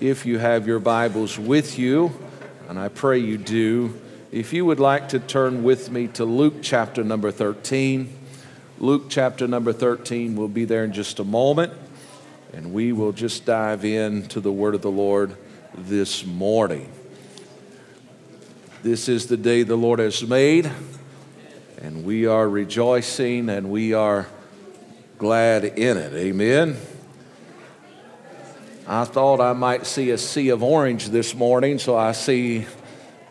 if you have your Bibles with you, and I pray you do, if you would like to turn with me to Luke chapter number 13. Luke chapter number 13 will be there in just a moment, and we will just dive into the word of the Lord this morning. This is the day the Lord has made, and we are rejoicing and we are glad in it. Amen. I thought I might see a sea of orange this morning, so I see,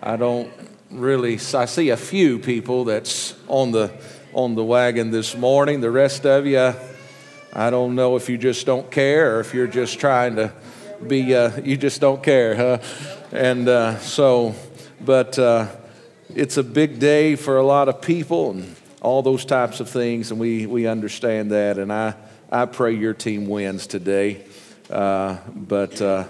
I don't really, I see a few people that's on the, on the wagon this morning. The rest of you, I don't know if you just don't care or if you're just trying to be, uh, you just don't care, huh? And uh, so, but uh, it's a big day for a lot of people and all those types of things, and we, we understand that. And I, I pray your team wins today. Uh, but uh,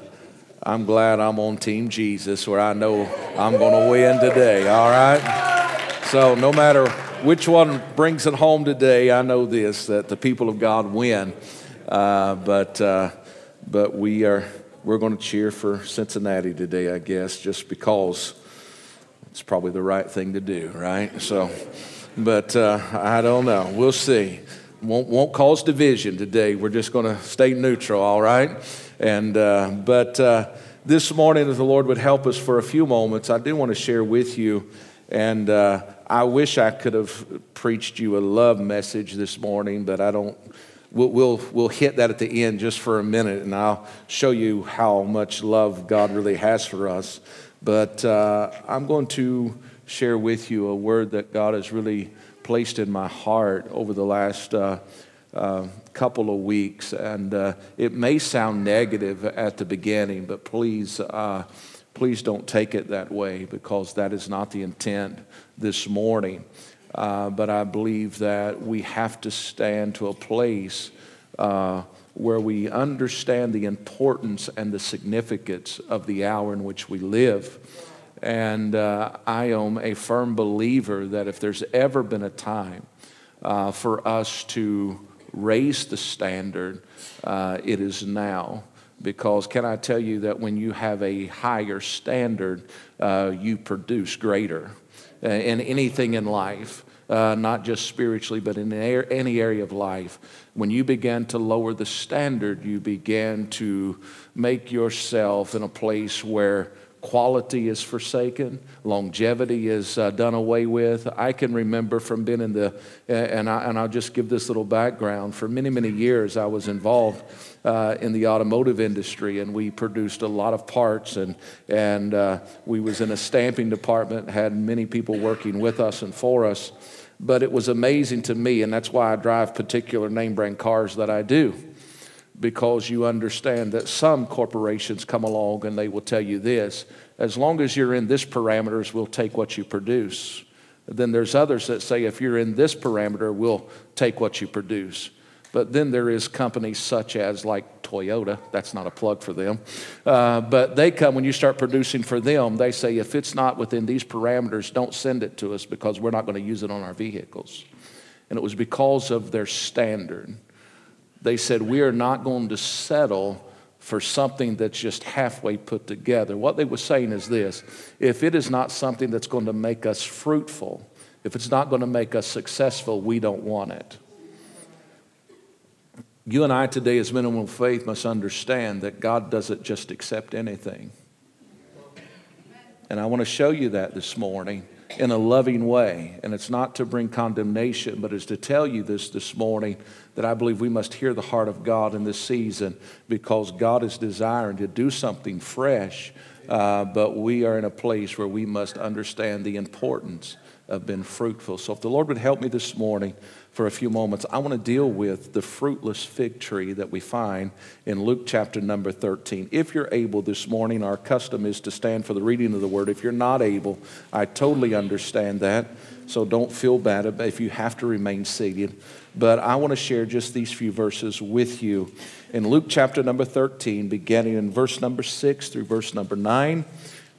I'm glad I'm on Team Jesus where I know I'm going to win today, all right? So no matter which one brings it home today, I know this that the people of God win. Uh, but, uh, but we are, we're going to cheer for Cincinnati today, I guess, just because it's probably the right thing to do, right? So, but uh, I don't know. We'll see won't, won't cause division today. We're just going to stay neutral, all right? And, uh, but uh, this morning, if the Lord would help us for a few moments, I do want to share with you. And uh, I wish I could have preached you a love message this morning, but I don't. We'll, we'll, we'll hit that at the end just for a minute, and I'll show you how much love God really has for us. But uh, I'm going to share with you a word that God has really placed in my heart over the last uh, uh, couple of weeks. And uh, it may sound negative at the beginning, but please, uh, please don't take it that way because that is not the intent this morning. Uh, but I believe that we have to stand to a place uh, where we understand the importance and the significance of the hour in which we live. And uh, I am a firm believer that if there's ever been a time uh, for us to raise the standard, uh, it is now. Because can I tell you that when you have a higher standard, uh, you produce greater uh, in anything in life. Uh, not just spiritually, but in any area of life. When you begin to lower the standard, you begin to make yourself in a place where quality is forsaken, longevity is uh, done away with. I can remember from being in the, and, I, and I'll just give this little background. For many, many years, I was involved uh, in the automotive industry, and we produced a lot of parts, and, and uh, we was in a stamping department, had many people working with us and for us. But it was amazing to me, and that's why I drive particular name brand cars that I do because you understand that some corporations come along and they will tell you this as long as you're in this parameters, we'll take what you produce. Then there's others that say if you're in this parameter, we'll take what you produce. But then there is companies such as like Toyota. That's not a plug for them. Uh, but they come when you start producing for them. They say if it's not within these parameters, don't send it to us because we're not going to use it on our vehicles. And it was because of their standard they said, We are not going to settle for something that's just halfway put together. What they were saying is this if it is not something that's going to make us fruitful, if it's not going to make us successful, we don't want it. You and I today, as minimum faith, must understand that God doesn't just accept anything. And I want to show you that this morning in a loving way. And it's not to bring condemnation, but it's to tell you this this morning that I believe we must hear the heart of God in this season because God is desiring to do something fresh. Uh, but we are in a place where we must understand the importance of being fruitful. So, if the Lord would help me this morning, for a few moments, I want to deal with the fruitless fig tree that we find in Luke chapter number 13. If you're able this morning, our custom is to stand for the reading of the word. If you're not able, I totally understand that. So don't feel bad if you have to remain seated. But I want to share just these few verses with you. In Luke chapter number 13, beginning in verse number 6 through verse number 9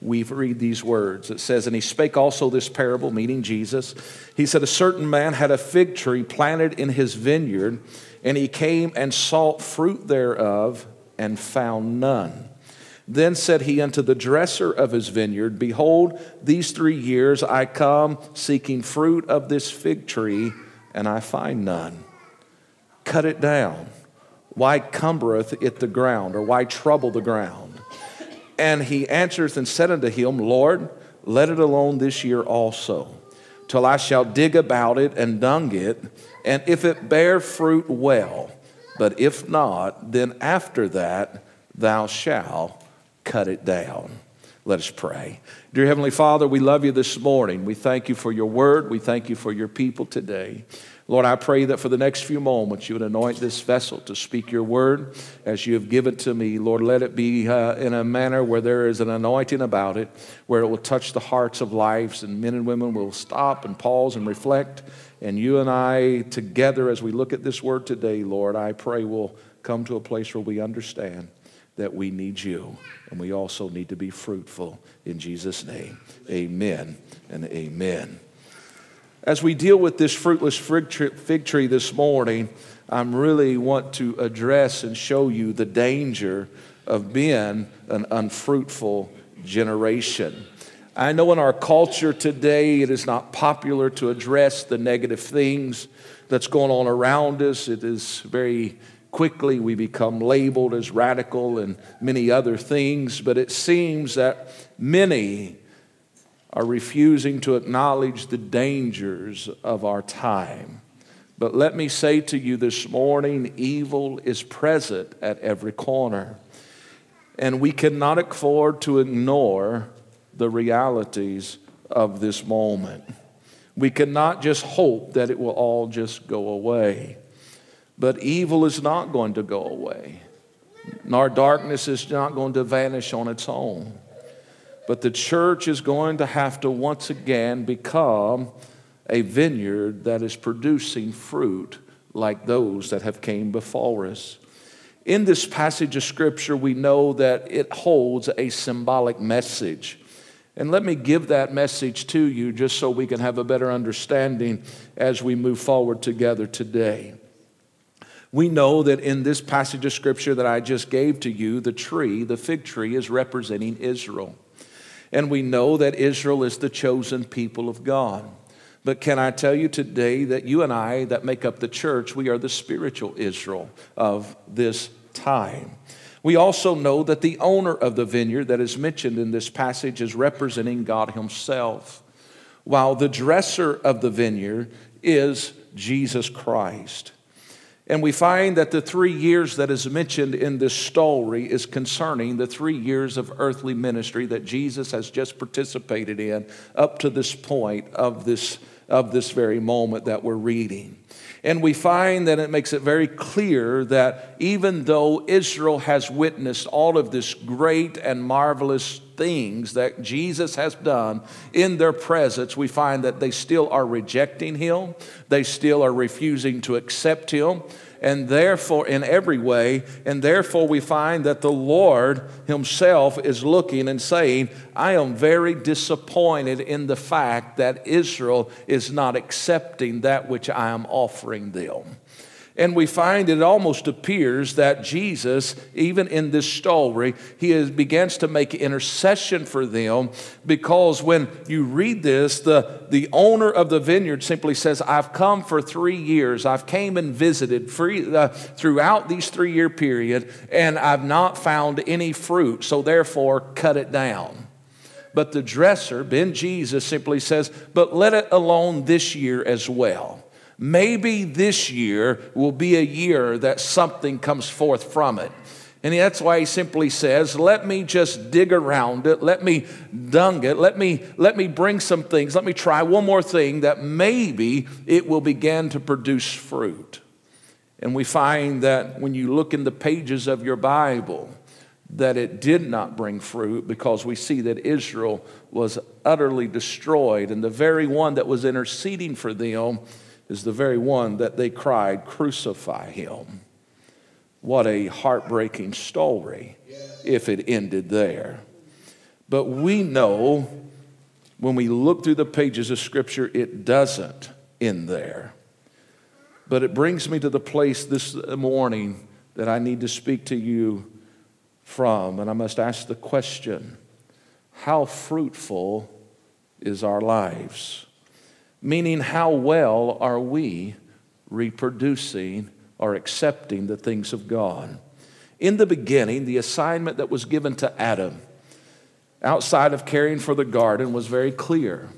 we read these words. It says, And he spake also this parable, meaning Jesus. He said, A certain man had a fig tree planted in his vineyard, and he came and sought fruit thereof, and found none. Then said he unto the dresser of his vineyard, Behold, these three years I come seeking fruit of this fig tree, and I find none. Cut it down. Why cumbereth it the ground, or why trouble the ground? And he answereth and said unto him, Lord, let it alone this year also, till I shall dig about it and dung it, and if it bear fruit, well. But if not, then after that thou shalt cut it down. Let us pray. Dear Heavenly Father, we love you this morning. We thank you for your word. We thank you for your people today. Lord, I pray that for the next few moments you would anoint this vessel to speak your word as you have given to me. Lord, let it be uh, in a manner where there is an anointing about it, where it will touch the hearts of lives, and men and women will stop and pause and reflect. And you and I, together, as we look at this word today, Lord, I pray we'll come to a place where we understand that we need you and we also need to be fruitful in Jesus' name. Amen and amen. As we deal with this fruitless fig tree this morning, I really want to address and show you the danger of being an unfruitful generation. I know in our culture today it is not popular to address the negative things that's going on around us. It is very quickly we become labeled as radical and many other things, but it seems that many are refusing to acknowledge the dangers of our time. But let me say to you this morning evil is present at every corner. And we cannot afford to ignore the realities of this moment. We cannot just hope that it will all just go away. But evil is not going to go away, nor darkness is not going to vanish on its own. But the church is going to have to once again become a vineyard that is producing fruit like those that have came before us. In this passage of scripture, we know that it holds a symbolic message. And let me give that message to you just so we can have a better understanding as we move forward together today. We know that in this passage of scripture that I just gave to you, the tree, the fig tree, is representing Israel. And we know that Israel is the chosen people of God. But can I tell you today that you and I, that make up the church, we are the spiritual Israel of this time. We also know that the owner of the vineyard that is mentioned in this passage is representing God Himself, while the dresser of the vineyard is Jesus Christ. And we find that the three years that is mentioned in this story is concerning the three years of earthly ministry that Jesus has just participated in up to this point of this, of this very moment that we're reading. And we find that it makes it very clear that even though Israel has witnessed all of this great and marvelous things that Jesus has done in their presence, we find that they still are rejecting him. They still are refusing to accept him and therefore, in every way, and therefore we find that the Lord Himself is looking and saying, I am very disappointed in the fact that Israel is not accepting that which I am offering them. And we find it almost appears that Jesus, even in this story, he is, begins to make intercession for them because when you read this, the, the owner of the vineyard simply says, I've come for three years. I've came and visited free, uh, throughout these three year period, and I've not found any fruit. So therefore, cut it down. But the dresser, Ben Jesus, simply says, But let it alone this year as well. Maybe this year will be a year that something comes forth from it. And that's why he simply says, Let me just dig around it. Let me dung it. Let me, let me bring some things. Let me try one more thing that maybe it will begin to produce fruit. And we find that when you look in the pages of your Bible, that it did not bring fruit because we see that Israel was utterly destroyed. And the very one that was interceding for them is the very one that they cried, Crucify him. What a heartbreaking story if it ended there. But we know when we look through the pages of Scripture, it doesn't end there. But it brings me to the place this morning that I need to speak to you from. And I must ask the question how fruitful is our lives? Meaning, how well are we reproducing or accepting the things of God? In the beginning, the assignment that was given to Adam outside of caring for the garden was very clear.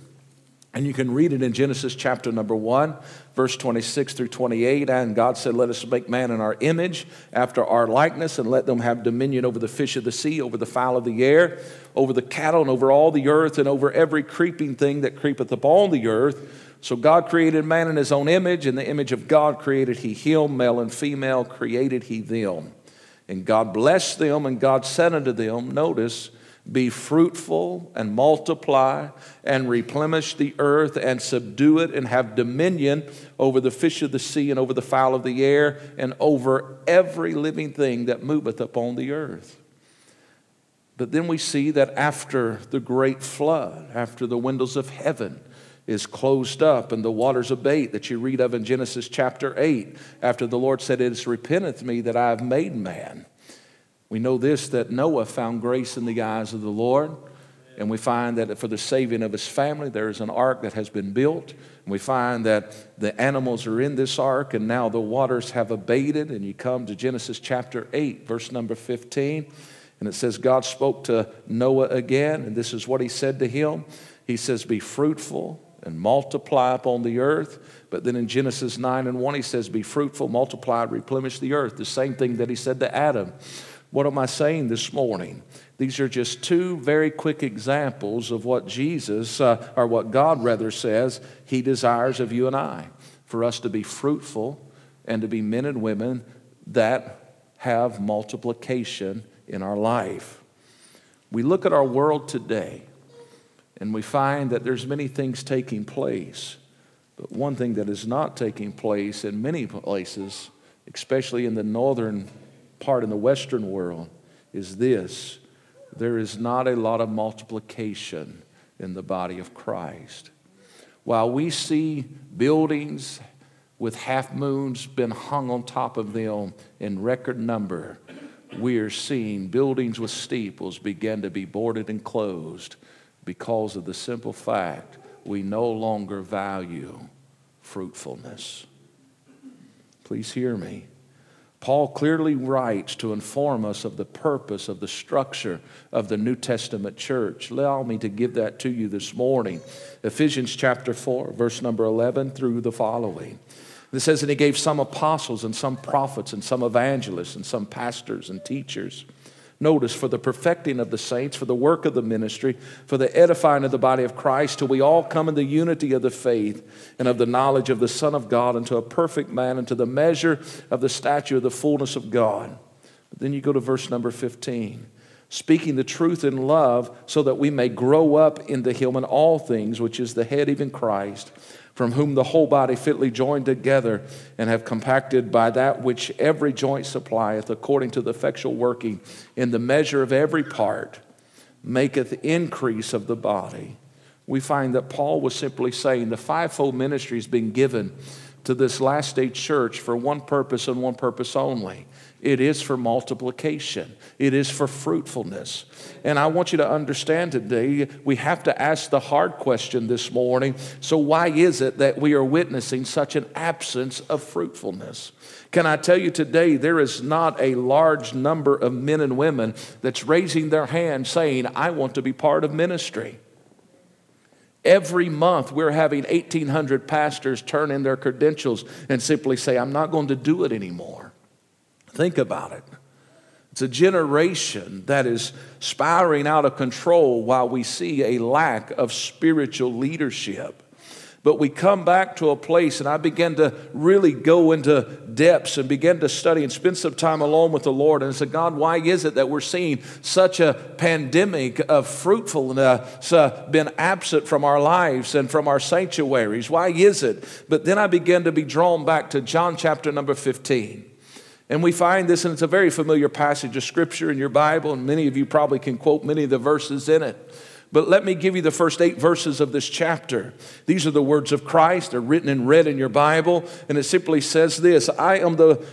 And you can read it in Genesis chapter number 1, verse 26 through 28. And God said, Let us make man in our image, after our likeness, and let them have dominion over the fish of the sea, over the fowl of the air, over the cattle, and over all the earth, and over every creeping thing that creepeth upon the earth. So God created man in his own image. In the image of God created he him, male and female created he them. And God blessed them, and God said unto them, Notice, be fruitful and multiply and replenish the earth and subdue it and have dominion over the fish of the sea and over the fowl of the air and over every living thing that moveth upon the earth. But then we see that after the great flood, after the windows of heaven is closed up and the waters abate that you read of in Genesis chapter 8, after the Lord said, It is repenteth me that I have made man we know this that Noah found grace in the eyes of the Lord. And we find that for the saving of his family, there is an ark that has been built. And we find that the animals are in this ark, and now the waters have abated. And you come to Genesis chapter 8, verse number 15, and it says, God spoke to Noah again, and this is what he said to him. He says, Be fruitful and multiply upon the earth. But then in Genesis 9 and 1, he says, Be fruitful, multiply, replenish the earth. The same thing that he said to Adam. What am I saying this morning? These are just two very quick examples of what Jesus, uh, or what God rather says, He desires of you and I for us to be fruitful and to be men and women that have multiplication in our life. We look at our world today and we find that there's many things taking place. But one thing that is not taking place in many places, especially in the northern part in the Western world is this there is not a lot of multiplication in the body of Christ. While we see buildings with half moons been hung on top of them in record number, we are seeing buildings with steeples begin to be boarded and closed because of the simple fact we no longer value fruitfulness. Please hear me. Paul clearly writes to inform us of the purpose of the structure of the New Testament church. Allow me to give that to you this morning. Ephesians chapter 4, verse number 11 through the following. It says, And he gave some apostles and some prophets and some evangelists and some pastors and teachers Notice, for the perfecting of the saints, for the work of the ministry, for the edifying of the body of Christ, till we all come in the unity of the faith and of the knowledge of the Son of God, unto a perfect man, unto the measure of the stature of the fullness of God. But then you go to verse number 15 speaking the truth in love, so that we may grow up into Him in all things, which is the head, even Christ from whom the whole body fitly joined together and have compacted by that which every joint supplieth, according to the effectual working in the measure of every part, maketh increase of the body. We find that Paul was simply saying the fivefold ministry has been given to this last day church for one purpose and one purpose only it is for multiplication, it is for fruitfulness. And I want you to understand today, we have to ask the hard question this morning. So, why is it that we are witnessing such an absence of fruitfulness? Can I tell you today, there is not a large number of men and women that's raising their hand saying, I want to be part of ministry. Every month, we're having 1,800 pastors turn in their credentials and simply say, I'm not going to do it anymore. Think about it. It's a generation that is spiraling out of control while we see a lack of spiritual leadership. But we come back to a place, and I began to really go into depths and begin to study and spend some time alone with the Lord. And I said, God, why is it that we're seeing such a pandemic of fruitfulness uh, been absent from our lives and from our sanctuaries? Why is it? But then I began to be drawn back to John chapter number 15. And we find this, and it's a very familiar passage of scripture in your Bible, and many of you probably can quote many of the verses in it. But let me give you the first eight verses of this chapter. These are the words of Christ. They're written in red in your Bible, and it simply says this I am the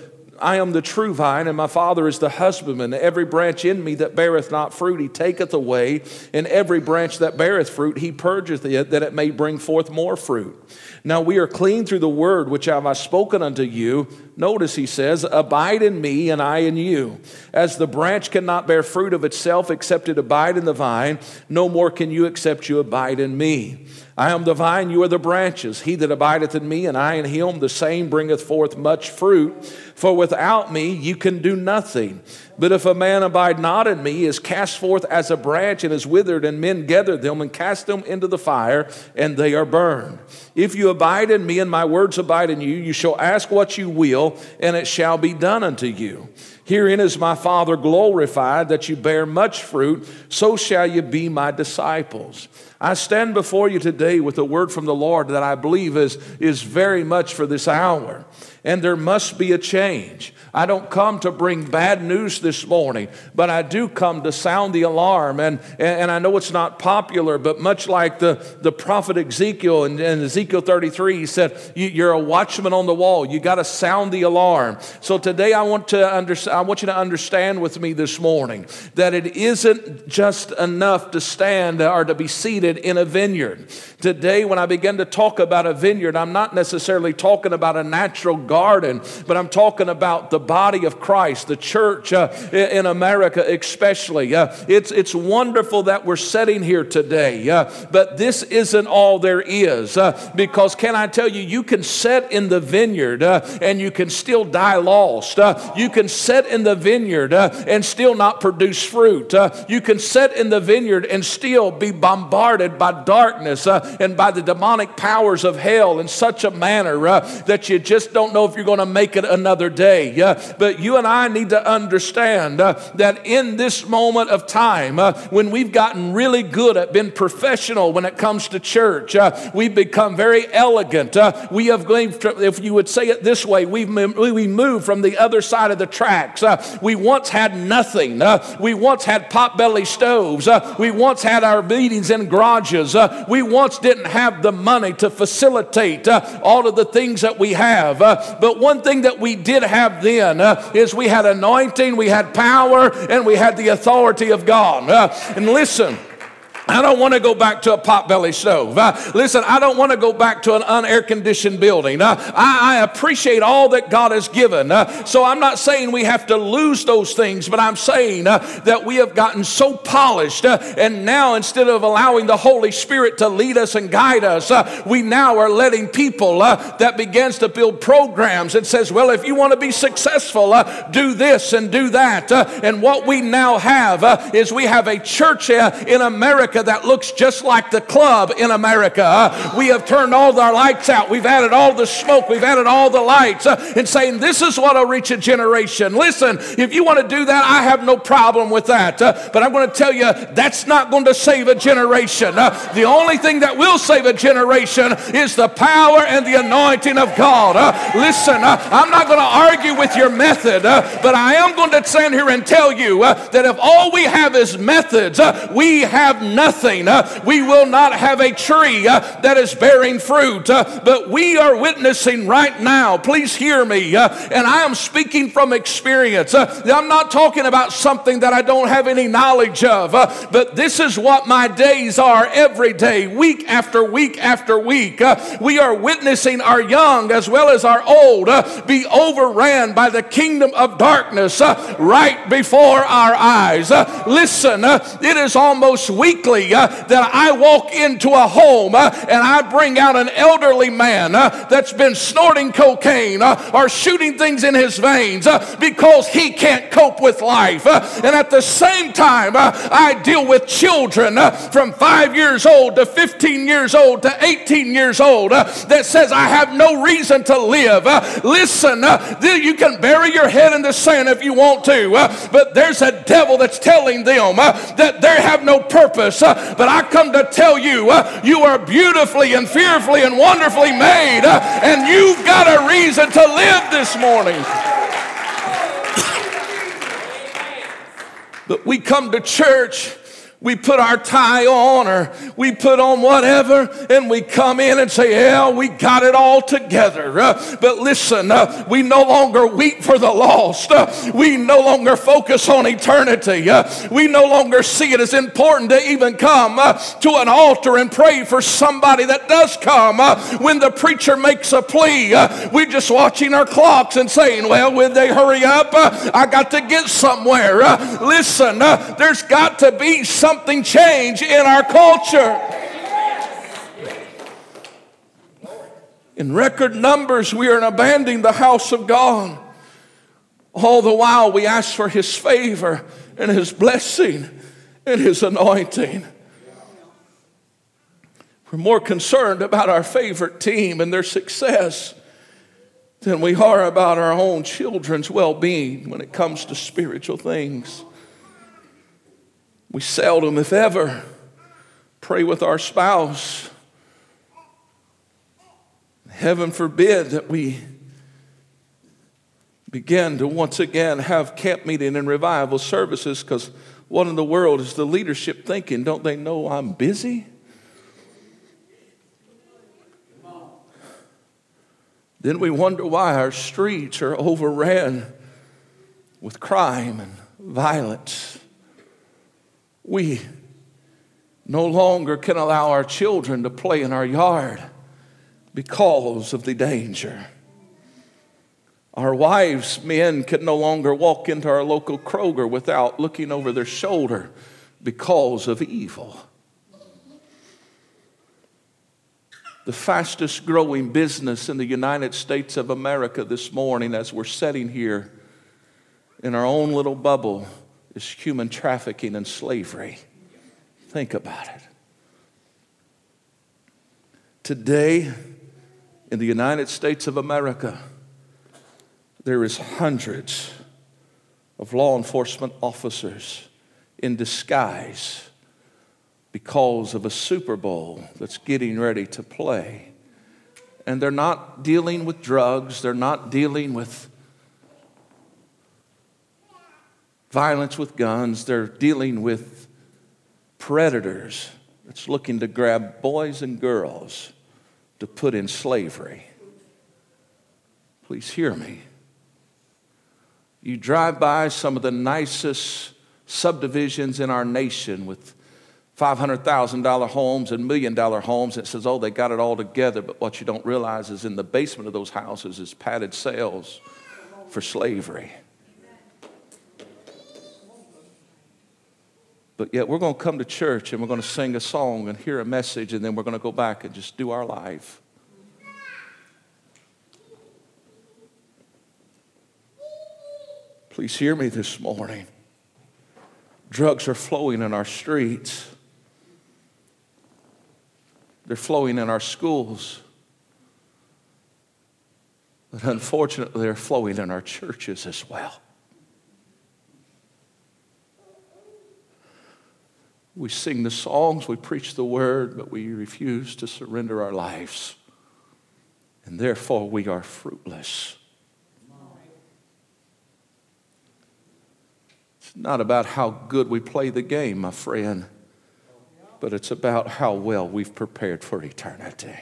I am the true vine, and my Father is the husbandman. Every branch in me that beareth not fruit, he taketh away, and every branch that beareth fruit, he purgeth it, that it may bring forth more fruit. Now we are clean through the word which have I spoken unto you. Notice he says, Abide in me, and I in you. As the branch cannot bear fruit of itself except it abide in the vine, no more can you except you abide in me. I am the vine, you are the branches. He that abideth in me, and I in him, the same bringeth forth much fruit. For without me you can do nothing. But if a man abide not in me, he is cast forth as a branch and is withered, and men gather them and cast them into the fire, and they are burned. If you abide in me, and my words abide in you, you shall ask what you will, and it shall be done unto you. Herein is my Father glorified, that you bear much fruit, so shall you be my disciples. I stand before you today with a word from the Lord that I believe is, is very much for this hour. And there must be a change. I don't come to bring bad news this morning, but I do come to sound the alarm. And, and I know it's not popular, but much like the, the prophet Ezekiel in, in Ezekiel 33, he said, You're a watchman on the wall. You got to sound the alarm. So today I want, to under, I want you to understand with me this morning that it isn't just enough to stand or to be seated in a vineyard. Today, when I begin to talk about a vineyard, I'm not necessarily talking about a natural garden, but I'm talking about the body of Christ, the church uh, in America especially. Uh, it's, it's wonderful that we're sitting here today, uh, but this isn't all there is. Uh, because, can I tell you, you can sit in the vineyard uh, and you can still die lost. Uh, you can sit in the vineyard and still not produce fruit. you can sit in the vineyard and still be bombarded by darkness and by the demonic powers of hell in such a manner that you just don't know if you're going to make it another day. But you and I need to understand uh, that in this moment of time, uh, when we've gotten really good at being professional when it comes to church, uh, we've become very elegant. Uh, we have, if you would say it this way, we've we moved from the other side of the tracks. Uh, we once had nothing. Uh, we once had potbelly stoves. we once had our meetings in garages. we once didn't have the money to facilitate all of the things that we have. But one thing that we did have then uh, is we had anointing, we had power, and we had the authority of God. Uh, and listen, I don't want to go back to a potbelly stove. Uh, listen, I don't want to go back to an unair conditioned building. Uh, I, I, appreciate all that God has given. Uh, so I'm not saying we have to lose those things, but I'm saying uh, that we have gotten so polished. Uh, and now, instead of allowing the Holy Spirit to lead us and guide us, uh, we now are letting people that begins to build programs and says, well, if you want to be successful, do this and do that. and what we now have is we have a church in America America that looks just like the club in America. Uh, we have turned all our lights out. We've added all the smoke. We've added all the lights uh, and saying, This is what will reach a generation. Listen, if you want to do that, I have no problem with that. Uh, but I'm going to tell you, that's not going to save a generation. The only thing that will save a generation is the power and the anointing of God. Listen, I'm not going to argue with your method, but I am going to stand here and tell you that if all we have is methods, we have nothing nothing. Uh, we will not have a tree uh, that is bearing fruit. Uh, but we are witnessing right now. Please hear me. Uh, and I am speaking from experience. Uh, I'm not talking about something that I don't have any knowledge of. Uh, but this is what my days are every day, week after week after week. we are witnessing our young as well as our old be overran by the kingdom of darkness right before our eyes. listen, it is almost weekly uh, that I walk into a home uh, and I bring out an elderly man uh, that's been snorting cocaine uh, or shooting things in his veins uh, because he can't cope with life. Uh, and at the same time, I deal with children from five years old to 15 years old to 18 years old that says, I have no reason to live. listen, you can bury your head in the sand if you want to, but there's a devil that's telling them that they have no purpose but I come to tell you, uh, you are beautifully and fearfully and wonderfully made, uh, and you've got a reason to live this morning. but we come to church we put our tie on or we put on whatever and we come in and say, Yeah, we got it all together. Uh, but listen, uh, we no longer weep for the lost. Uh, we no longer focus on eternity. Uh, we no longer see it as important to even come uh, to an altar and pray for somebody that does come. Uh, when the preacher makes a plea, we're just watching our clocks and saying, Well, when they hurry up, I got to get somewhere. listen, there's got to be some something change in our culture. In record numbers, we are abandoning the house of God. All the while, we ask for His favor and His blessing and His anointing. We're more concerned about our favorite team and their success than we are about our own children's well being when it comes to spiritual things. We seldom, if ever, pray with our spouse. Heaven forbid that we begin to once again have camp meeting and revival services because what in the world is the leadership thinking? Don't they know I'm busy? Then we wonder why our streets are overran with crime and violence. We no longer can allow our children to play in our yard because of the danger. Our wives, men, can no longer walk into our local Kroger without looking over their shoulder because of evil. The fastest growing business in the United States of America this morning, as we're sitting here in our own little bubble, is human trafficking and slavery. Think about it. Today, in the United States of America, there is hundreds of law enforcement officers in disguise because of a Super Bowl that's getting ready to play. And they're not dealing with drugs, they're not dealing with violence with guns, they're dealing with predators that's looking to grab boys and girls to put in slavery. Please hear me. You drive by some of the nicest subdivisions in our nation with $500,000 homes and million dollar homes. It says, oh, they got it all together. But what you don't realize is in the basement of those houses is padded cells for slavery. But yet we're going to come to church and we're going to sing a song and hear a message and then we're going to go back and just do our life. Please hear me this morning. Drugs are flowing in our streets. They're flowing in our schools. But unfortunately, they're flowing in our churches as well. We sing the songs, we preach the word, but we refuse to surrender our lives. And therefore, we are fruitless. It's not about how good we play the game, my friend, but it's about how well we've prepared for eternity.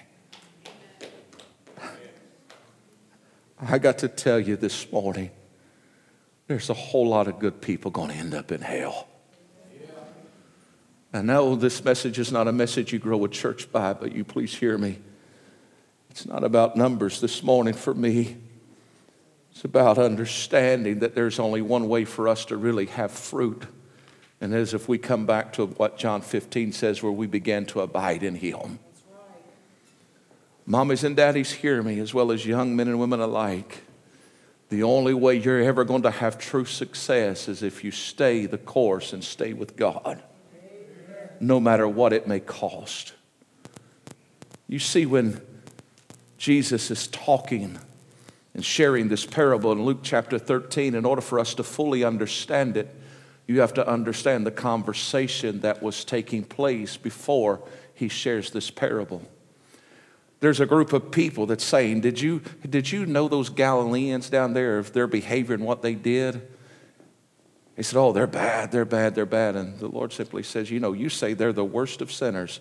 I got to tell you this morning, there's a whole lot of good people going to end up in hell. I know this message is not a message you grow a church by, but you please hear me. It's not about numbers this morning for me. It's about understanding that there's only one way for us to really have fruit. And that is if we come back to what John 15 says, where we begin to abide in Him. Mommies and daddies, hear me, as well as young men and women alike. The only way you're ever going to have true success is if you stay the course and stay with God no matter what it may cost. You see, when Jesus is talking and sharing this parable in Luke chapter 13, in order for us to fully understand it, you have to understand the conversation that was taking place before he shares this parable. There's a group of people that's saying, Did you, did you know those Galileans down there, of their behavior and what they did? He said, Oh, they're bad, they're bad, they're bad. And the Lord simply says, You know, you say they're the worst of sinners,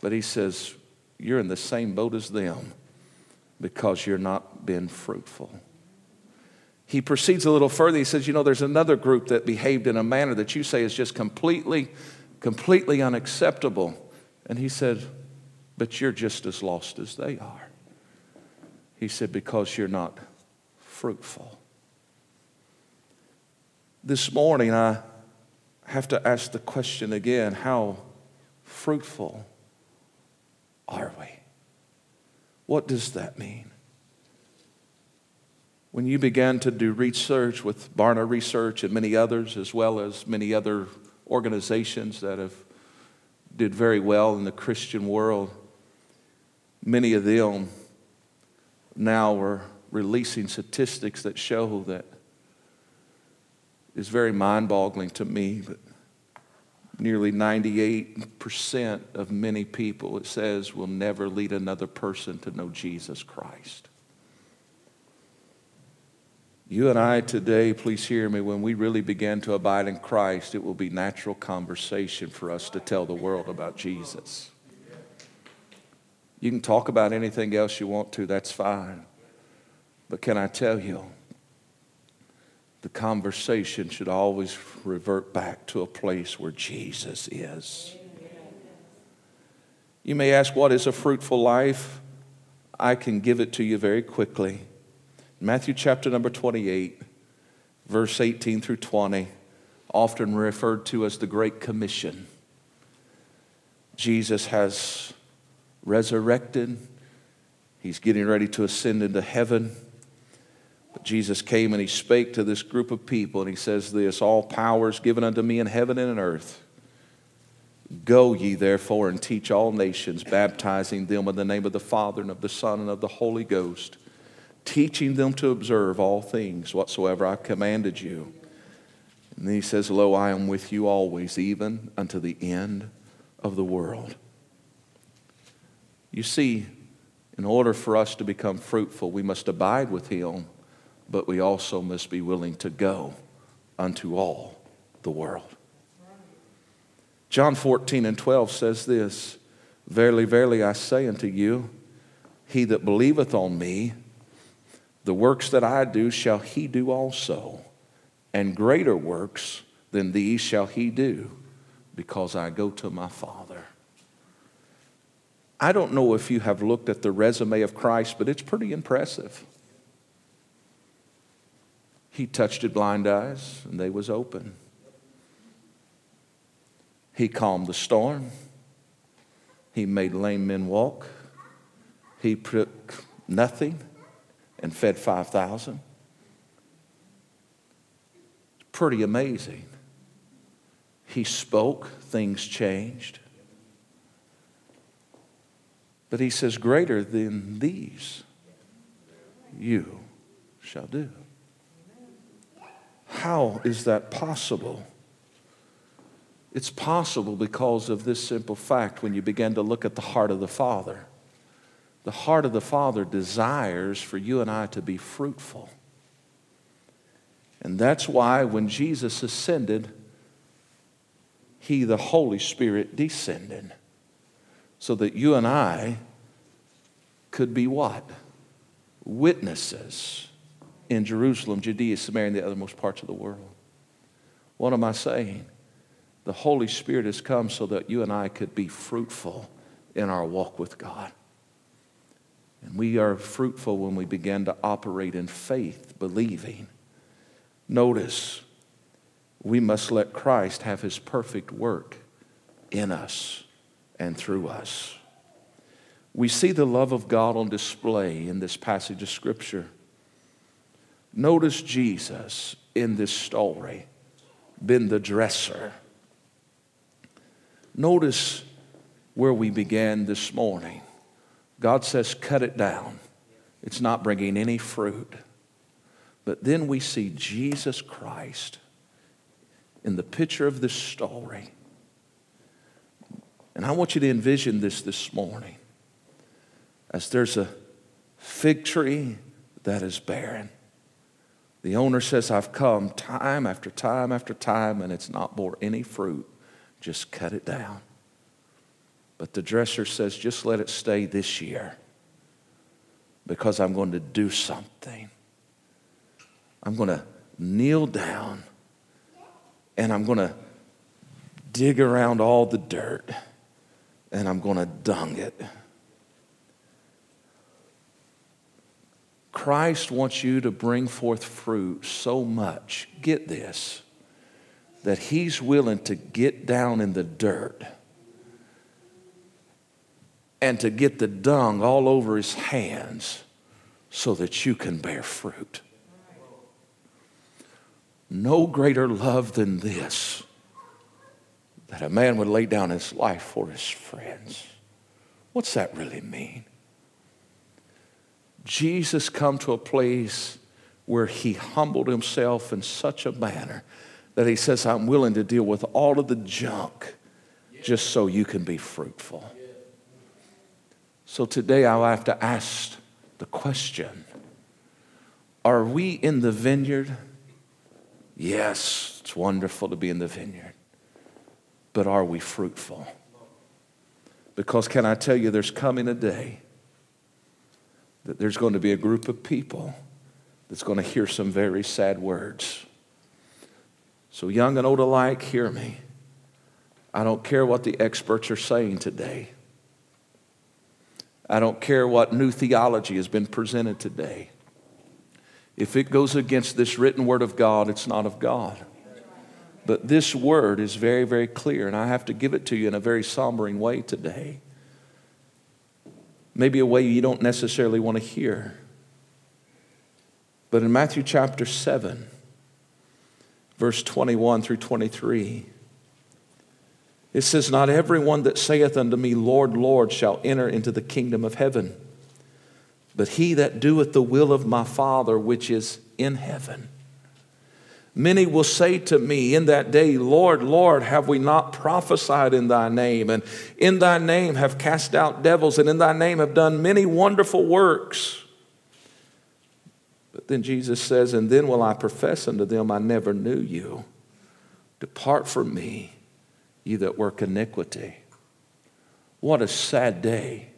but He says, You're in the same boat as them because you're not being fruitful. He proceeds a little further. He says, You know, there's another group that behaved in a manner that you say is just completely, completely unacceptable. And he said, But you're just as lost as they are. He said, Because you're not fruitful. This morning, I have to ask the question again how fruitful are we? What does that mean? When you began to do research with Barna Research and many others, as well as many other organizations that have did very well in the Christian world, many of them now are releasing statistics that show that is very mind boggling to me, but nearly 98% of many people, it says, will never lead another person to know Jesus Christ. You and I today, please hear me, when we really begin to abide in Christ, it will be natural conversation for us to tell the world about Jesus. You can talk about anything else you want to, that's fine. But can I tell you, the conversation should always revert back to a place where Jesus is. You may ask, What is a fruitful life? I can give it to you very quickly. Matthew chapter number 28, verse 18 through 20, often referred to as the Great Commission. Jesus has resurrected, he's getting ready to ascend into heaven. But Jesus came and he spake to this group of people, and he says this All power is given unto me in heaven and in earth. Go ye therefore and teach all nations, baptizing them in the name of the Father and of the Son and of the Holy Ghost, teaching them to observe all things whatsoever I commanded you. And then he says, Lo, I am with you always, even unto the end of the world. You see, in order for us to become fruitful, we must abide with him but we also must be willing to go unto all the world. John 14 and 12 says this Verily, verily, I say unto you, he that believeth on me, the works that I do shall he do also, and greater works than these shall he do, because I go to my Father. I don't know if you have looked at the resume of Christ, but it's pretty impressive. He touched blind eyes, and they was open. He calmed the storm. He made lame men walk. He took nothing and fed 5,000. Pretty amazing. He spoke, things changed. But he says, Greater than these you shall do. How is that possible? It's possible because of this simple fact when you begin to look at the heart of the Father. The heart of the Father desires for you and I to be fruitful. And that's why when Jesus ascended, He, the Holy Spirit, descended so that you and I could be what? Witnesses in Jerusalem, Judea, Samaria, and the othermost parts of the world. What am I saying? The Holy Spirit has come so that you and I could be fruitful in our walk with God. And we are fruitful when we begin to operate in faith, believing. Notice, we must let Christ have his perfect work in us and through us. We see the love of God on display in this passage of Scripture. Notice Jesus in this story, been the dresser. Notice where we began this morning. God says, cut it down. It's not bringing any fruit. But then we see Jesus Christ in the picture of this story. And I want you to envision this this morning as there's a fig tree that is barren The owner says, I've come time after time after time and it's not bore any fruit. Just cut it down. But the dresser says, just let it stay this year because I'm going to do something. I'm going to kneel down and I'm going to dig around all the dirt and I'm going to dung it. Christ wants you to bring forth fruit so much, get this, that He's willing to get down in the dirt and to get the dung all over His hands so that you can bear fruit. No greater love than this that a man would lay down his life for his friends. What's that really mean? Jesus come to a place where he humbled himself in such a manner that he says, I'm willing to deal with all of the junk just so you can be fruitful. So today I'll have to ask the question Are we in the vineyard? Yes, it's wonderful to be in the vineyard. But are we fruitful? Because, can I tell you, there's coming a day that there's going to be a group of people that's going to hear some very sad words. So, young and old alike, hear me. I don't care what the experts are saying today. I don't care what new theology has been presented today. If it goes against this written word of God, it's not of God. But this word is very, very clear, and I have to give it to you in a very sombering way today maybe a way you don't necessarily want to hear. But in Matthew chapter 7, verse 21 through 23, it says, Not everyone that saith unto me, Lord, Lord, shall enter into the kingdom of heaven, but he that doeth the will of my Father which is in heaven. Many will say to me in that day, Lord, Lord, have we not prophesied in thy name? And in thy name have cast out devils, and in thy name have done many wonderful works. But then Jesus says, And then will I profess unto them, I never knew you. Depart from me, ye that work iniquity. What a sad day.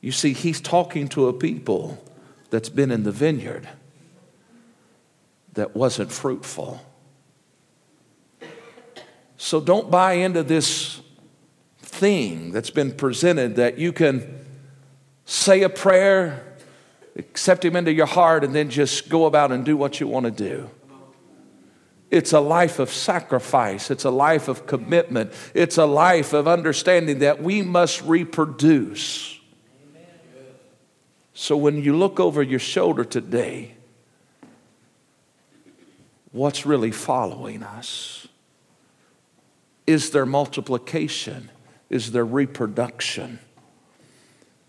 You see, he's talking to a people that's been in the vineyard that wasn't fruitful. So don't buy into this thing that's been presented that you can say a prayer, accept Him into your heart, and then just go about and do what you want to do. It's a life of sacrifice. It's a life of commitment. It's a life of understanding that we must reproduce. So when you look over your shoulder today, what's really following us? Is there multiplication? Is there reproduction?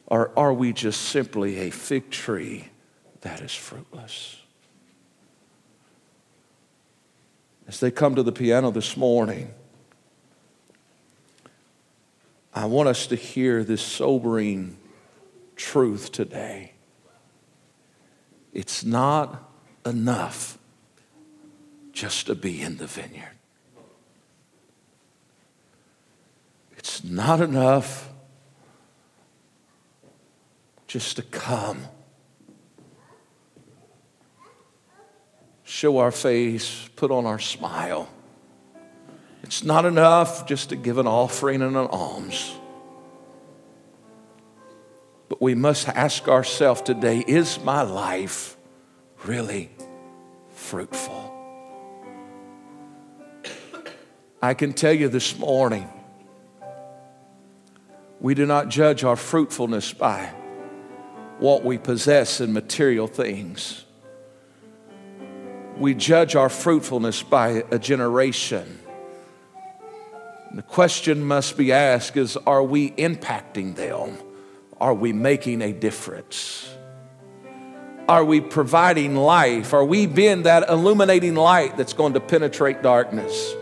Or are we just simply a fig tree that is fruitless? As they come to the piano this morning, I want us to hear this sobering truth today. It's not enough just to be in the vineyard. It's not enough just to come, show our face, put on our smile. It's not enough just to give an offering and an alms. But we must ask ourselves today is my life really fruitful? I can tell you this morning, we do not judge our fruitfulness by what we possess in material things. We judge our fruitfulness by a generation. the question must be asked is are we impacting them? Are we making a difference? Are we providing life? Are we being that illuminating light that's going to penetrate darkness?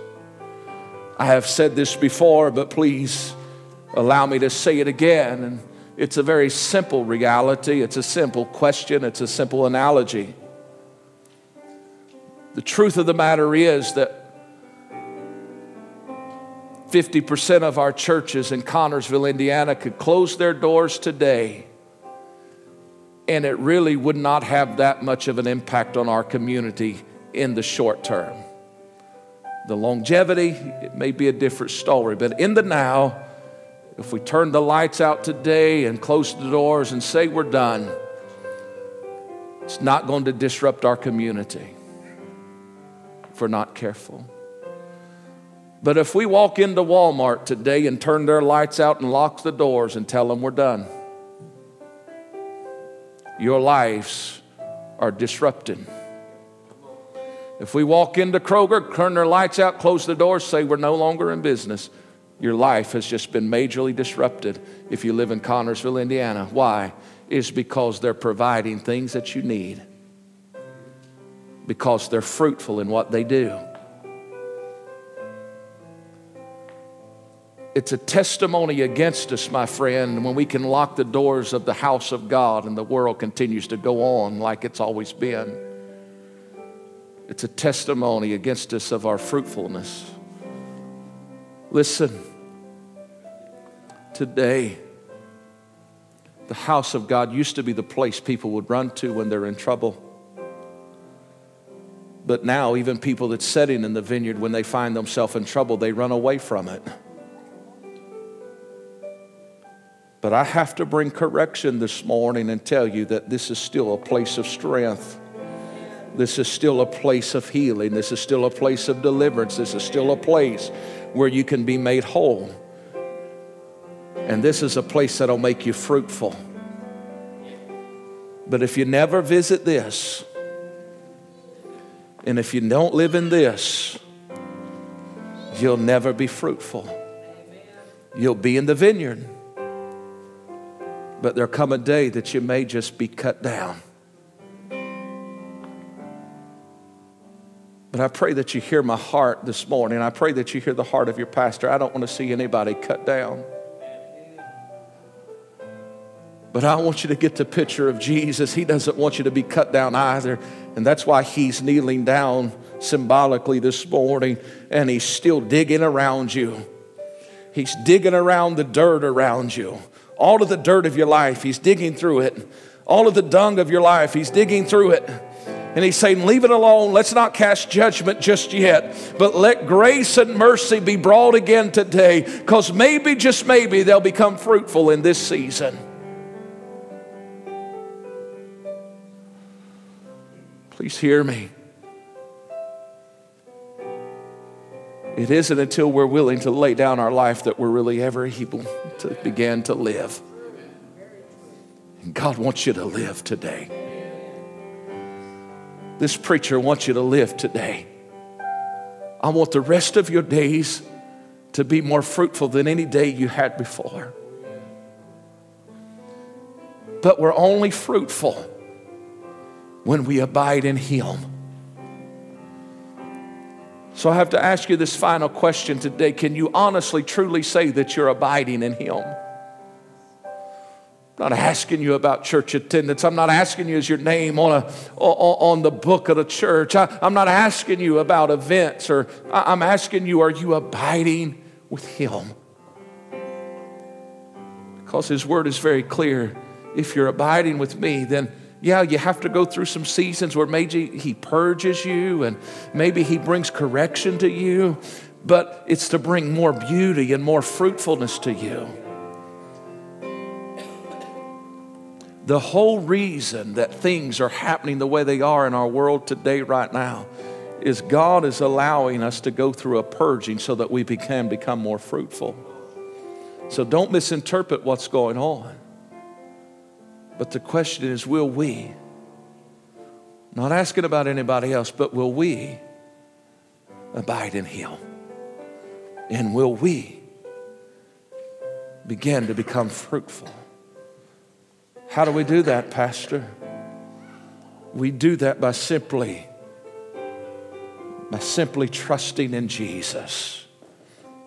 I have said this before, but please allow me to say it again. And it's a very simple reality, it's a simple question, it's a simple analogy. The truth of the matter is that 50% of our churches in Connersville, Indiana could close their doors today, and it really would not have that much of an impact on our community in the short term. The longevity, it may be a different story, but in the now, if we turn the lights out today and close the doors and say we're done, it's not going to disrupt our community if we're not careful. But if we walk into Walmart today and turn their lights out and lock the doors and tell them we're done, your lives are disrupted. If we walk into Kroger, turn their lights out, close the doors, say we're no longer in business, your life has just been majorly disrupted if you live in Connersville, Indiana. Why? Is because they're providing things that you need, because they're fruitful in what they do. It's a testimony against us, my friend, when we can lock the doors of the house of God and the world continues to go on like it's always been. It's a testimony against us of our fruitfulness. Listen, today, the house of God used to be the place people would run to when they're in trouble. But now, even people that's sitting in the vineyard, when they find themselves in trouble, they run away from it. But I have to bring correction this morning and tell you that this is still a place of strength. This is still a place of healing. This is still a place of deliverance. This is still a place where you can be made whole. And this is a place that'll make you fruitful. But if you never visit this, and if you don't live in this, you'll never be fruitful. You'll be in the vineyard but there'll come a day that you may just be cut down. But I pray that you hear my heart this morning. I pray that you hear the heart of your pastor. I don't want to see anybody cut down. But I want you to get the picture of Jesus. He doesn't want you to be cut down either. And that's why he's kneeling down symbolically this morning and he's still digging around you. He's digging around the dirt around you. All of the dirt of your life, He's digging through it. All of the dung of your life, He's digging through it. And He's saying, Leave it alone. Let's not cast judgment just yet, but let grace and mercy be brought again today, because maybe, just maybe, they'll become fruitful in this season. Please hear me. It isn't until we're willing to lay down our life that we're really ever able to begin to live. And God wants you to live today. This preacher wants you to live today. I want the rest of your days to be more fruitful than any day you had before. But we're only fruitful when we abide in Him. So I have to ask you this final question today. Can you honestly, truly say that you're abiding in Him? I'm not asking you about church attendance. I'm not asking you as your name on, a, on the book of the church. I, am not asking you about events, or I'm asking you, are you abiding with Him? Because His word is very clear. If you're abiding with me, then yeah, you have to go through some seasons where maybe He purges you and maybe He brings correction to you, but it's to bring more beauty and more fruitfulness to you. The whole reason that things are happening the way they are in our world today, right now, is God is allowing us to go through a purging so that we can become more fruitful. So don't misinterpret what's going on. But the question is will we? Not asking about anybody else, but will we abide in Him? And will we begin to become fruitful? How do we do that, Pastor? We do that by simply by simply trusting in Jesus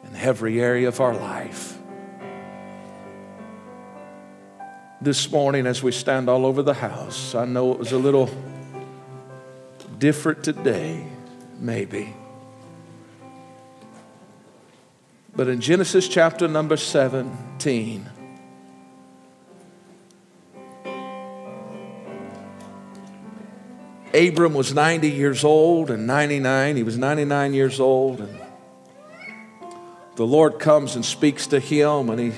in every area of our life. this morning as we stand all over the house. I know it was a little different today. maybe. But in Genesis chapter number 17, Abram was 90 years old and 99. He was 99 years old. And the Lord comes and speaks to him, and he,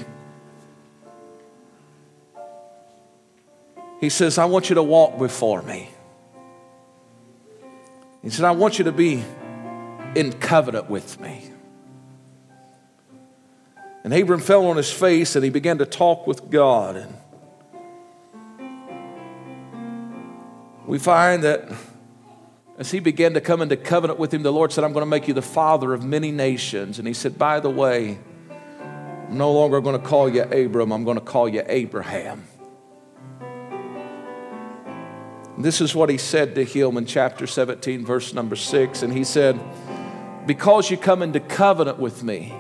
he says, I want you to walk before me. He said, I want you to be in covenant with me. And Abram fell on his face and he began to talk with God. And we find that as he began to come into covenant with him, the Lord said, I'm going to make you the father of many nations. And he said, By the way, I'm no longer going to call you Abram, I'm going to call you Abraham. This is what he said to him in chapter 17, verse number 6. And he said, Because you come into covenant with me,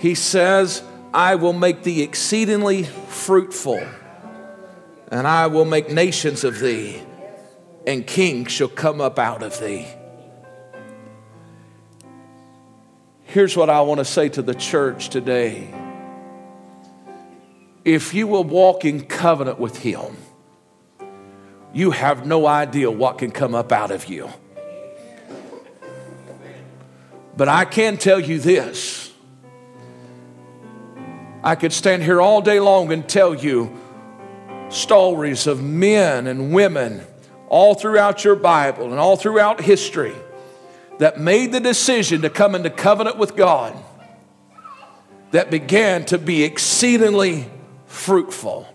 he says, I will make thee exceedingly fruitful, and I will make nations of thee, and kings shall come up out of thee. Here's what I want to say to the church today. If you will walk in covenant with Him, you have no idea what can come up out of you. But I can tell you this I could stand here all day long and tell you stories of men and women all throughout your Bible and all throughout history that made the decision to come into covenant with God that began to be exceedingly fruitful.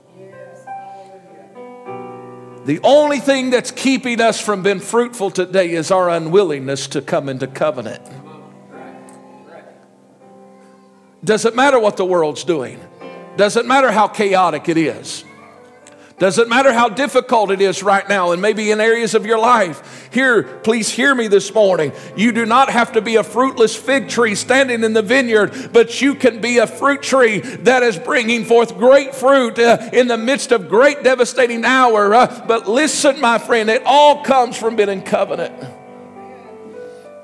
The only thing that's keeping us from being fruitful today is our unwillingness to come into covenant. Doesn't matter what the world's doing, doesn't matter how chaotic it is. Doesn't matter how difficult it is right now, and maybe in areas of your life. Here, please hear me this morning. You do not have to be a fruitless fig tree standing in the vineyard, but you can be a fruit tree that is bringing forth great fruit uh, in the midst of great devastating hour. Uh, but listen, my friend, it all comes from being in covenant.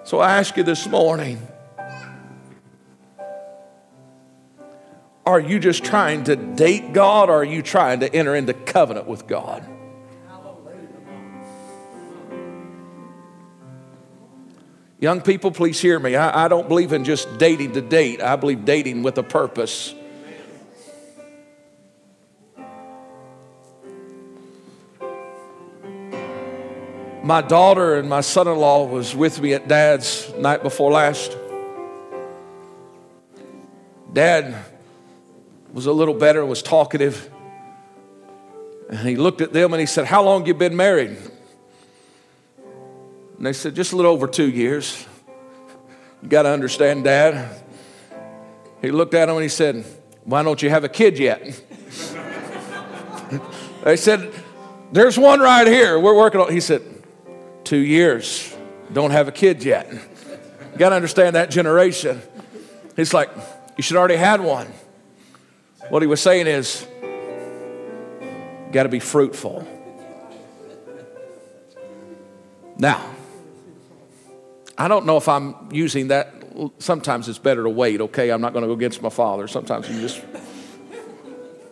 So I ask you this morning Are you just trying to date God or are you trying to enter into covenant with God? Young people, please hear me. I, I, don't believe in just dating to date, I believe dating with a purpose. My daughter and my son in law was with me at dad's night before last. Dad was a little better, was talkative. And he looked at them and he said, How long you been married? And they said, Just a little over two years. You got to understand, Dad. He looked at him and he said, Why don't you have a kid yet? they said, There's one right here. We're working on He said, Two years. Don't have a kid yet. You got to understand that generation. He's like, You should already had one. What he was saying is, got to be fruitful. Now, I don't know if I'm using that. Sometimes it's better to wait, okay? I'm not going to go against my father. Sometimes you just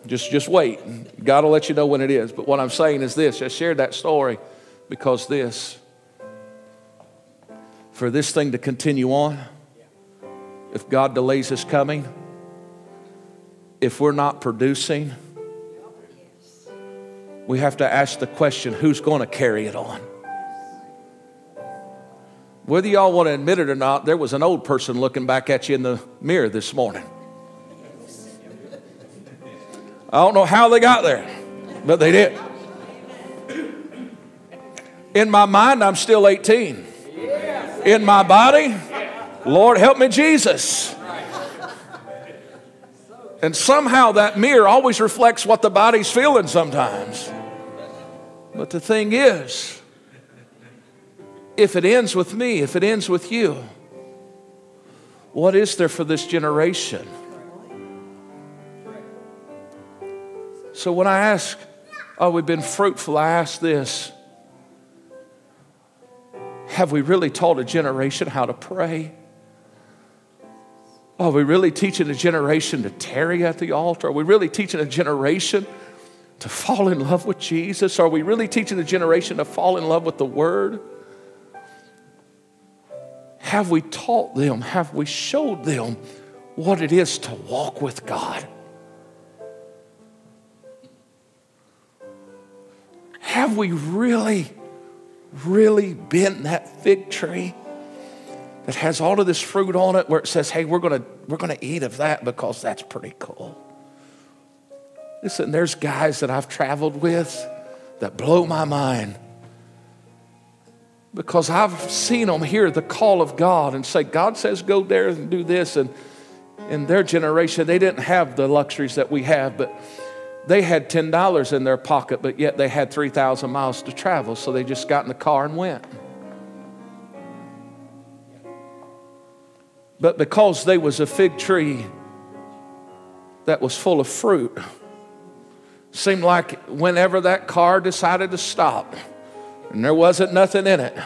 just just wait. God will let you know when it is. But what I'm saying is this, I shared that story because this for this thing to continue on, if God delays his coming, if we're not producing, we have to ask the question who's going to carry it on? Whether y'all want to admit it or not, there was an old person looking back at you in the mirror this morning. I don't know how they got there, but they did. In my mind, I'm still 18. In my body, Lord help me, Jesus. And somehow that mirror always reflects what the body's feeling sometimes. But the thing is, if it ends with me, if it ends with you, what is there for this generation? So when I ask, oh, we've been fruitful, I ask this Have we really taught a generation how to pray? Are we really teaching a generation to tarry at the altar? Are we really teaching a generation to fall in love with Jesus? Are we really teaching a generation to fall in love with the Word? Have we taught them? Have we showed them what it is to walk with God? Have we really, really been that fig tree that has all of this fruit on it where it says, hey, we're gonna, we're gonna eat of that because that's pretty cool? Listen, there's guys that I've traveled with that blow my mind because I've seen them hear the call of God and say, God says, go there and do this. And in their generation, they didn't have the luxuries that we have, but they had $10 in their pocket, but yet they had 3,000 miles to travel, so they just got in the car and went. But because they was a fig tree that was full of fruit, seemed like whenever that car decided to stop and there wasn't nothing in it,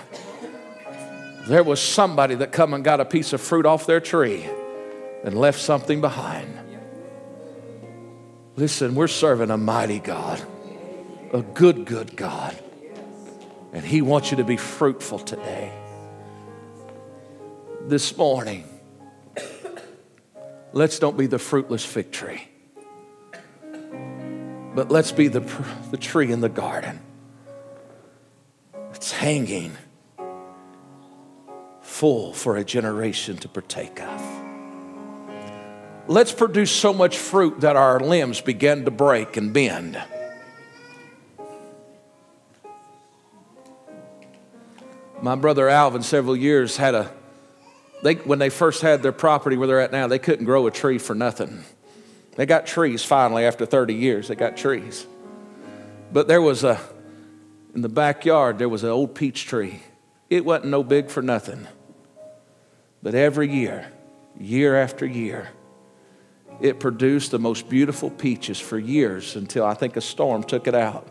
there was somebody that come and got a piece of fruit off their tree and left something behind. Listen, we're serving a mighty God, a good, good God. And He wants you to be fruitful today. This morning, let's don't be the fruitless fig tree, but let's be the, the tree in the garden. It's hanging full for a generation to partake of. Let's produce so much fruit that our limbs begin to break and bend. My brother Alvin, several years, had a, they, when they first had their property where they're at now, they couldn't grow a tree for nothing. They got trees finally after 30 years, they got trees. But there was a, in the backyard, there was an old peach tree. It wasn't no big for nothing. But every year, year after year, it produced the most beautiful peaches for years until I think a storm took it out.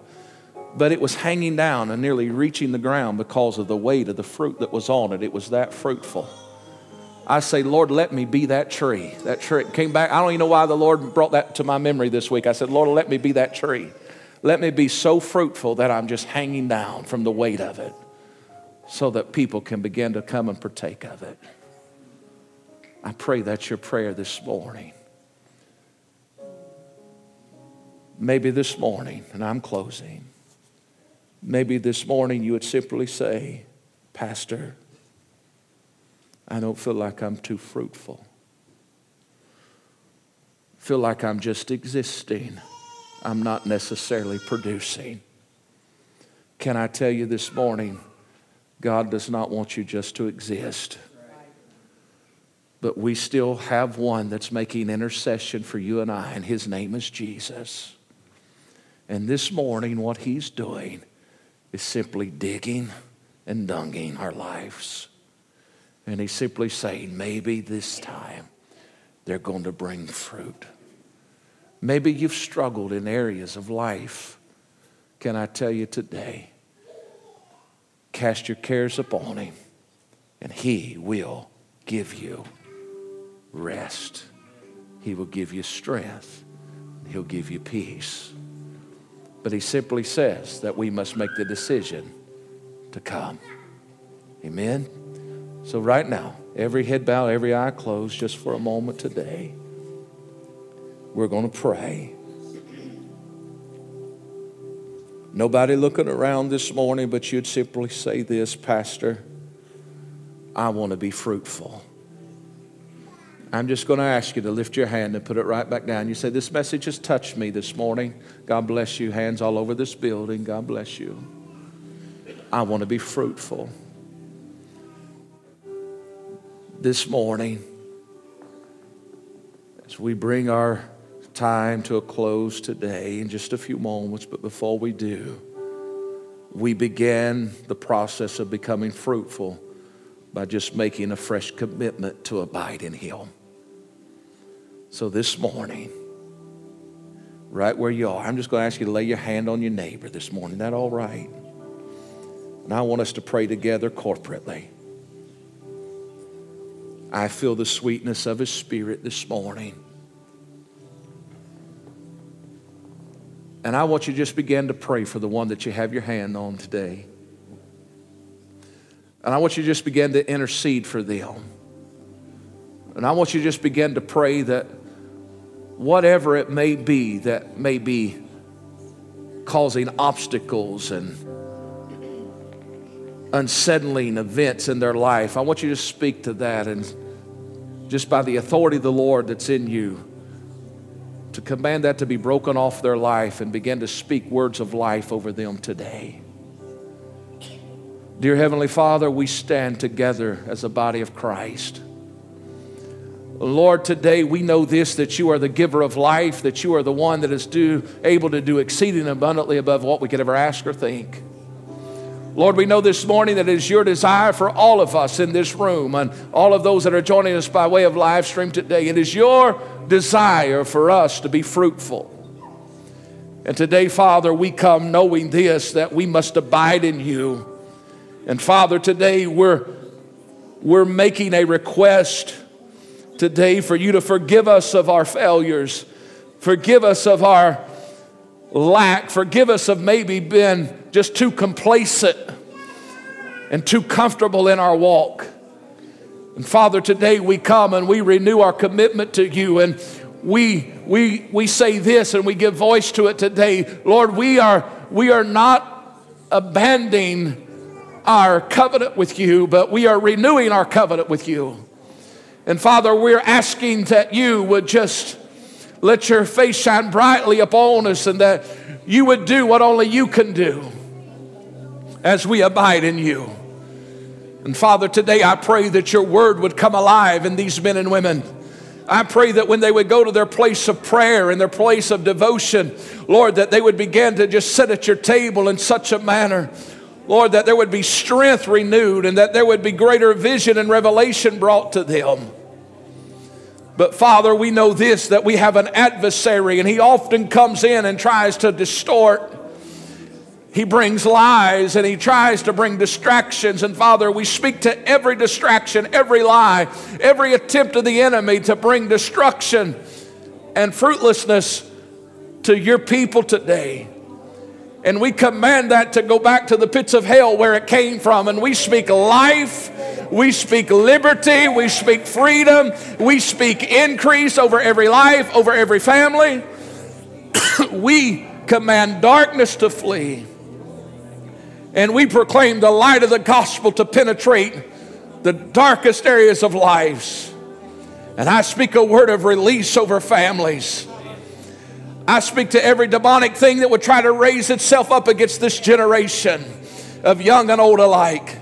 But it was hanging down and nearly reaching the ground because of the weight of the fruit that was on it. It was that fruitful. I say, Lord, let me be that tree. That tree came back. I don't even know why the Lord brought that to my memory this week. I said, Lord, let me be that tree. Let me be so fruitful that I'm just hanging down from the weight of it so that people can begin to come and partake of it. I pray that's your prayer this morning. Maybe this morning, and I'm closing, maybe this morning you would simply say, Pastor, I don't feel like I'm too fruitful. Feel like I'm just existing. I'm not necessarily producing. Can I tell you this morning, God does not want you just to exist. But we still have one that's making intercession for you and I, and his name is Jesus. And this morning, what he's doing is simply digging and dunging our lives. And he's simply saying, maybe this time they're going to bring fruit. Maybe you've struggled in areas of life. Can I tell you today? Cast your cares upon him, and he will give you rest. He will give you strength. He'll give you peace. But he simply says that we must make the decision to come. Amen? So, right now, every head bowed, every eye closed, just for a moment today, we're going to pray. Nobody looking around this morning, but you'd simply say this, Pastor, I want to be fruitful. I'm just going to ask you to lift your hand and put it right back down. You say, This message has touched me this morning. God bless you. Hands all over this building. God bless you. I want to be fruitful. This morning, as we bring our time to a close today in just a few moments, but before we do, we begin the process of becoming fruitful by just making a fresh commitment to abide in Him. So this morning, right where you are, I'm just going to ask you to lay your hand on your neighbor this morning. That all right? And I want us to pray together corporately. I feel the sweetness of His Spirit this morning. And I want you to just begin to pray for the one that you have your hand on today. And I want you to just begin to intercede for them. And I want you to just begin to pray that whatever it may be that may be causing obstacles and unsettling events in their life, I want you to speak to that and just by the authority of the Lord that's in you, to command that to be broken off their life and begin to speak words of life over them today. Dear Heavenly Father, we stand together as a body of Christ. Lord, today we know this that you are the giver of life, that you are the one that is able to do exceeding abundantly above what we could ever ask or think. Lord, we know this morning that it is your desire for all of us in this room and all of those that are joining us by way of live stream today. It is your desire for us to be fruitful. And today, Father, we come knowing this that we must abide in you. And Father, today we're, we're making a request today for you to forgive us of our failures, forgive us of our lack, forgive us of maybe being just too complacent and too comfortable in our walk. And Father, today we come and we renew our commitment to you and we, we, we say this and we give voice to it today. Lord, we are, we are not abandoning our covenant with you, but we are renewing our covenant with you. And Father, we're asking that you would just let your face shine brightly upon us and that you would do what only you can do as we abide in you. And Father, today I pray that your word would come alive in these men and women. I pray that when they would go to their place of prayer and their place of devotion, Lord, that they would begin to just sit at your table in such a manner Lord, that there would be strength renewed and that there would be greater vision and revelation brought to them. But Father, we know this that we have an adversary, and he often comes in and tries to distort. He brings lies and he tries to bring distractions. And Father, we speak to every distraction, every lie, every attempt of the enemy to bring destruction and fruitlessness to your people today. And we command that to go back to the pits of hell where it came from. And we speak life we speak liberty. We speak freedom. We speak increase over every life, over every family. we command darkness to flee. And we proclaim the light of the gospel to penetrate the darkest areas of lives. And I speak a word of release over families. I speak to every demonic thing that would try to raise itself up against this generation of young and old alike.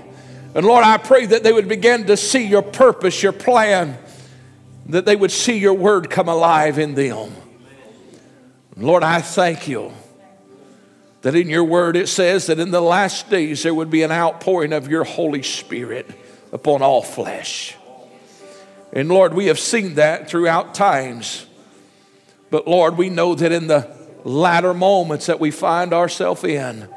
And Lord, I pray that they would begin to see your purpose, your plan, that they would see your word come alive in them. Lord, I thank you that in your word it says that in the last days there would be an outpouring of your Holy Spirit upon all flesh. And Lord, we have seen that throughout times. But Lord, we know that in the latter moments that we find ourselves in,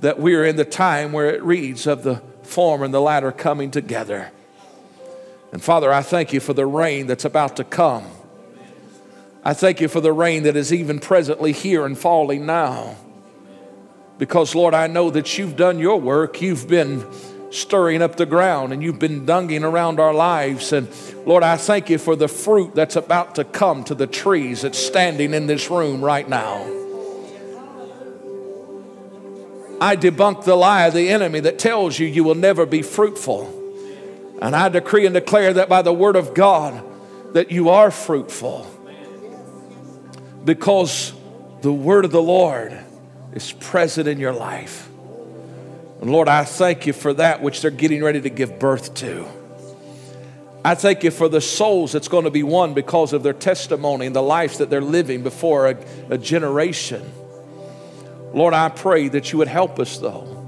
that we are in the time where it reads of the former and the latter coming together. And Father, I thank you for the rain that's about to come. I thank you for the rain that is even presently here and falling now. Because, Lord, I know that you've done your work. You've been stirring up the ground and you've been dunging around our lives. And Lord, I thank you for the fruit that's about to come to the trees that's standing in this room right now. I debunk the lie of the enemy that tells you you will never be fruitful. And I decree and declare that by the word of God that you are fruitful. Because the word of the Lord is present in your life. And Lord, I thank you for that which they're getting ready to give birth to. I thank you for the souls that's going to be won because of their testimony and the lives that they're living before a, a generation. Lord, I pray that you would help us, though,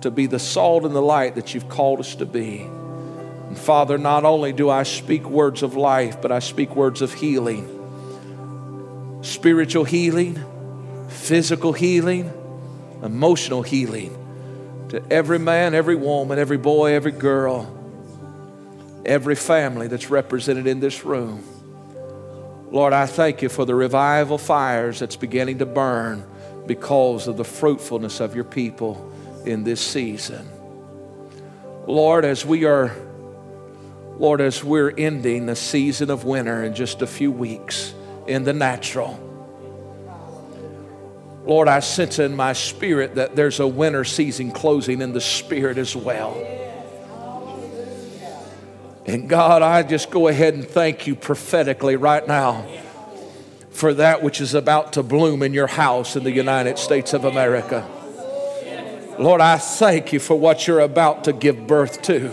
to be the salt and the light that you've called us to be. And Father, not only do I speak words of life, but I speak words of healing spiritual healing, physical healing, emotional healing. To every man, every woman, every boy, every girl, every family that's represented in this room. Lord, I thank you for the revival fires that's beginning to burn because of the fruitfulness of your people in this season. Lord, as we are, Lord, as we're ending the season of winter in just a few weeks in the natural, Lord, I sense in my spirit that there's a winter season closing in the spirit as well. And God, I just go ahead and thank you prophetically right now for that which is about to bloom in your house in the United States of America. Lord, I thank you for what you're about to give birth to.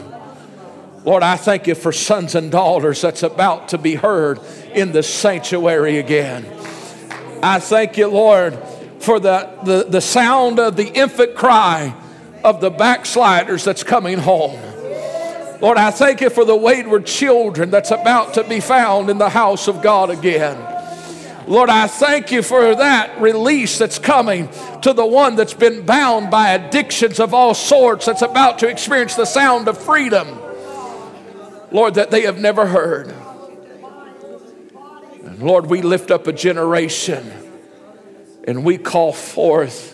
Lord, I thank you for sons and daughters that's about to be heard in the sanctuary again. I thank you, Lord, for the, the, the sound of the infant cry of the backsliders that's coming home. Lord, I thank you for the wayward children that's about to be found in the house of God again. Lord, I thank you for that release that's coming to the one that's been bound by addictions of all sorts, that's about to experience the sound of freedom, Lord, that they have never heard. And Lord, we lift up a generation and we call forth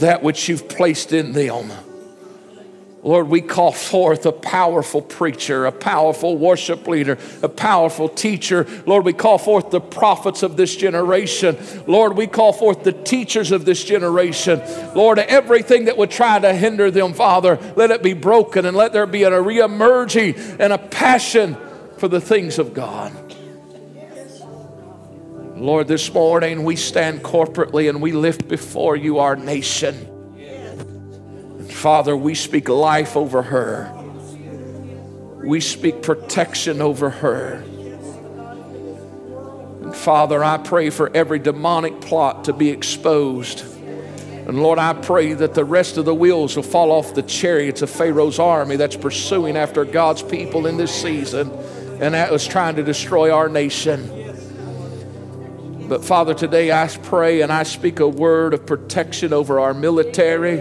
that which you've placed in them. Lord, we call forth a powerful preacher, a powerful worship leader, a powerful teacher. Lord, we call forth the prophets of this generation. Lord, we call forth the teachers of this generation. Lord, everything that would try to hinder them, Father, let it be broken and let there be a reemerging and a passion for the things of God. Lord, this morning we stand corporately and we lift before you our nation. Father, we speak life over her. We speak protection over her. And Father, I pray for every demonic plot to be exposed. And Lord, I pray that the rest of the wheels will fall off the chariots of Pharaoh's army that's pursuing after God's people in this season and that was trying to destroy our nation. But Father, today I pray and I speak a word of protection over our military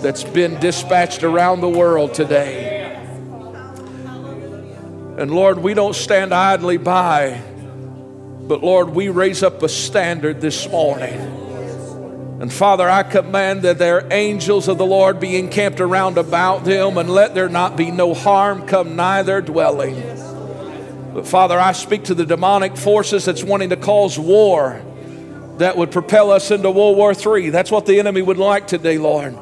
that's been dispatched around the world today. And Lord, we don't stand idly by, but Lord, we raise up a standard this morning. And Father, I command that their angels of the Lord be encamped around about them, and let there not be no harm come nigh their dwelling. But Father, I speak to the demonic forces that's wanting to cause war that would propel us into World War III. That's what the enemy would like today, Lord.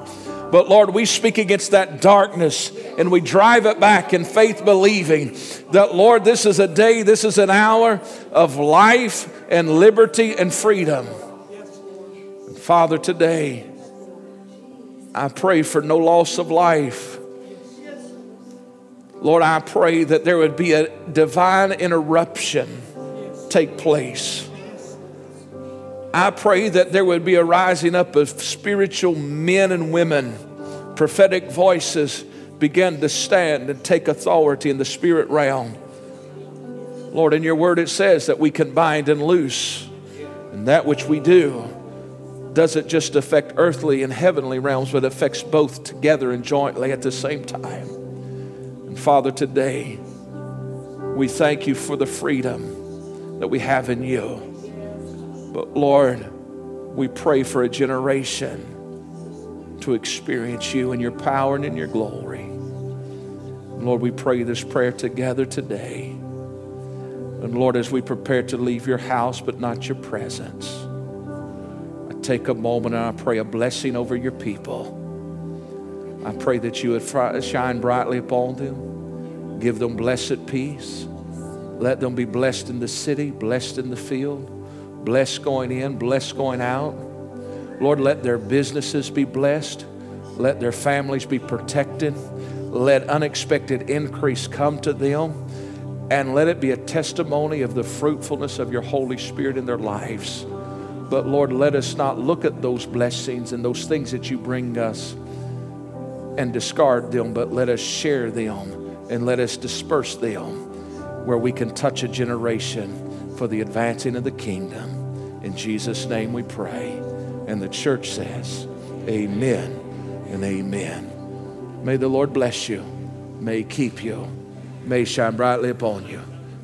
But Lord, we speak against that darkness and we drive it back in faith, believing that, Lord, this is a day, this is an hour of life and liberty and freedom. Father, today, I pray for no loss of life. Lord, I pray that there would be a divine interruption take place. I pray that there would be a rising up of spiritual men and women, prophetic voices begin to stand and take authority in the spirit realm. Lord, in your word it says that we can bind and loose, and that which we do doesn't just affect earthly and heavenly realms, but affects both together and jointly at the same time. And Father, today we thank you for the freedom that we have in you. But Lord, we pray for a generation to experience you in your power and in your glory. Lord, we pray this prayer together today. And Lord, as we prepare to leave your house, but not your presence, I take a moment and I pray a blessing over your people. I pray that you would shine brightly upon them, give them blessed peace. Let them be blessed in the city, blessed in the field blessed going in, blessed going out. Lord, let their businesses be blessed. Let their families be protected. Let unexpected increase come to them. And let it be a testimony of the fruitfulness of your Holy Spirit in their lives. But Lord, let us not look at those blessings and those things that you bring us and discard them, but let us share them and let us disperse them where we can touch a generation for the advancing of the kingdom. In Jesus' name we pray. And the church says, Amen and amen. May the Lord bless you. May keep you. May shine brightly upon you.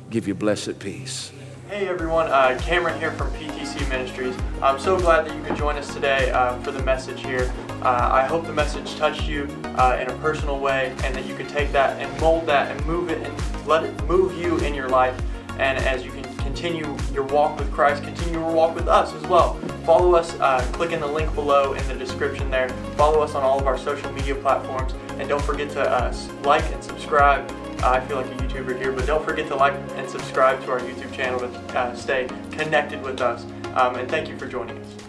Give you blessed peace. Hey everyone, uh, Cameron here from PTC Ministries. I'm so glad that you could join us today uh, for the message here. Uh, I hope the message touched you uh, in a personal way and that you could take that and mold that and move it and let it move you in your life. And as you can continue your walk with Christ, continue your walk with us as well. Follow us, uh, click in the link below in the description there. Follow us on all of our social media platforms. And don't forget to uh, like and subscribe. Uh, I feel like a YouTuber here, but don't forget to like and subscribe to our YouTube channel to uh, stay connected with us. Um, and thank you for joining us.